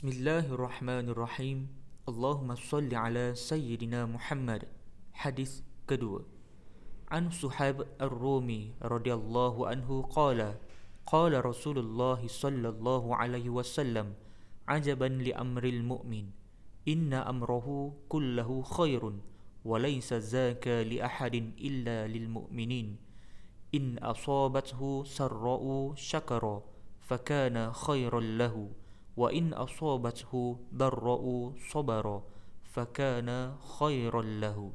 بسم الله الرحمن الرحيم اللهم صل على سيدنا محمد حديث kedua عن صحاب الرومي رضي الله عنه قال قال رسول الله صلى الله عليه وسلم عجبا لأمر المؤمن إن أمره كله خير وليس ذاك لأحد إلا للمؤمنين إن أصابته سراء شكر فكان خيرا له wa in asabathu darra'u sabara fakana khairan lahu.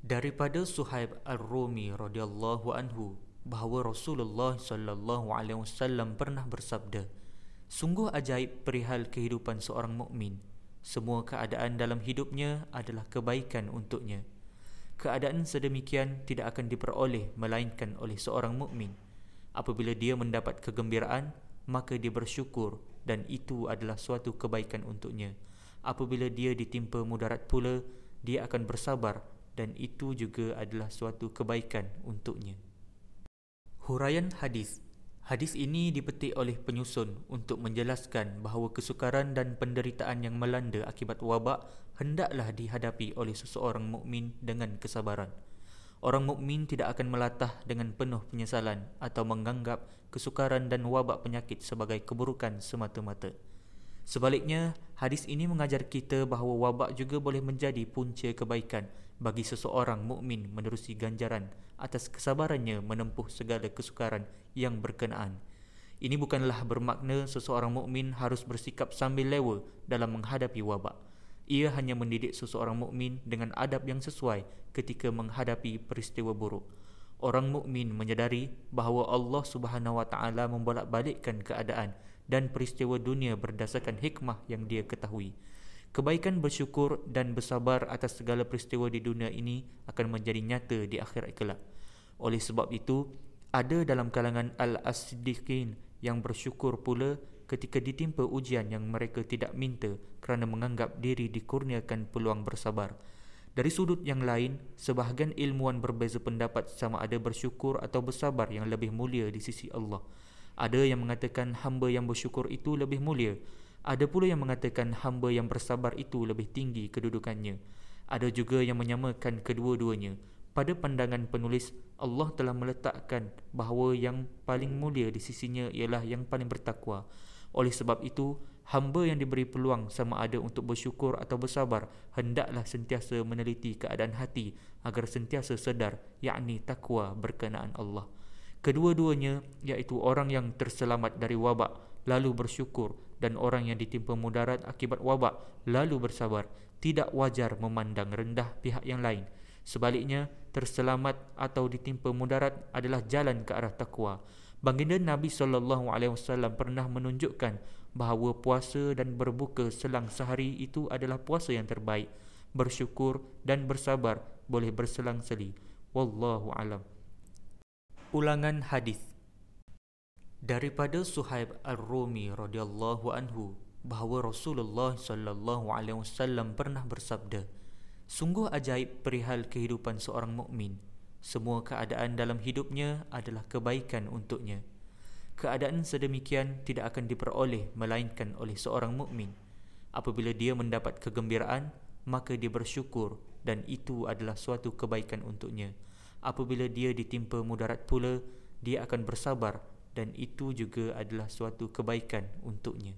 Daripada Suhaib Ar-Rumi radhiyallahu anhu bahawa Rasulullah sallallahu alaihi wasallam pernah bersabda sungguh ajaib perihal kehidupan seorang mukmin. Semua keadaan dalam hidupnya adalah kebaikan untuknya. Keadaan sedemikian tidak akan diperoleh melainkan oleh seorang mukmin. Apabila dia mendapat kegembiraan maka dia bersyukur dan itu adalah suatu kebaikan untuknya. Apabila dia ditimpa mudarat pula, dia akan bersabar dan itu juga adalah suatu kebaikan untuknya. Huraian hadis. Hadis ini dipetik oleh penyusun untuk menjelaskan bahawa kesukaran dan penderitaan yang melanda akibat wabak hendaklah dihadapi oleh seseorang mukmin dengan kesabaran. Orang mukmin tidak akan melatah dengan penuh penyesalan atau menganggap kesukaran dan wabak penyakit sebagai keburukan semata-mata. Sebaliknya, hadis ini mengajar kita bahawa wabak juga boleh menjadi punca kebaikan bagi seseorang mukmin menerusi ganjaran atas kesabarannya menempuh segala kesukaran yang berkenaan. Ini bukanlah bermakna seseorang mukmin harus bersikap sambil lewa dalam menghadapi wabak ia hanya mendidik seseorang mukmin dengan adab yang sesuai ketika menghadapi peristiwa buruk. Orang mukmin menyadari bahawa Allah Subhanahu Wa Taala membolak-balikkan keadaan dan peristiwa dunia berdasarkan hikmah yang dia ketahui. Kebaikan bersyukur dan bersabar atas segala peristiwa di dunia ini akan menjadi nyata di akhirat kelak. Oleh sebab itu, ada dalam kalangan al-as-siddiqin yang bersyukur pula ketika ditimpa ujian yang mereka tidak minta kerana menganggap diri dikurniakan peluang bersabar. Dari sudut yang lain, sebahagian ilmuwan berbeza pendapat sama ada bersyukur atau bersabar yang lebih mulia di sisi Allah. Ada yang mengatakan hamba yang bersyukur itu lebih mulia. Ada pula yang mengatakan hamba yang bersabar itu lebih tinggi kedudukannya. Ada juga yang menyamakan kedua-duanya. Pada pandangan penulis, Allah telah meletakkan bahawa yang paling mulia di sisinya ialah yang paling bertakwa. Oleh sebab itu, hamba yang diberi peluang sama ada untuk bersyukur atau bersabar hendaklah sentiasa meneliti keadaan hati agar sentiasa sedar yakni takwa berkenaan Allah. Kedua-duanya iaitu orang yang terselamat dari wabak lalu bersyukur dan orang yang ditimpa mudarat akibat wabak lalu bersabar tidak wajar memandang rendah pihak yang lain. Sebaliknya, terselamat atau ditimpa mudarat adalah jalan ke arah takwa. Baginda Nabi sallallahu alaihi wasallam pernah menunjukkan bahawa puasa dan berbuka selang sehari itu adalah puasa yang terbaik. Bersyukur dan bersabar boleh berselang-seli. Wallahu alam. Ulangan hadis daripada Suhaib Ar-Rumi radhiyallahu anhu bahawa Rasulullah sallallahu alaihi wasallam pernah bersabda, "Sungguh ajaib perihal kehidupan seorang mukmin." Semua keadaan dalam hidupnya adalah kebaikan untuknya. Keadaan sedemikian tidak akan diperoleh melainkan oleh seorang mukmin. Apabila dia mendapat kegembiraan, maka dia bersyukur dan itu adalah suatu kebaikan untuknya. Apabila dia ditimpa mudarat pula, dia akan bersabar dan itu juga adalah suatu kebaikan untuknya.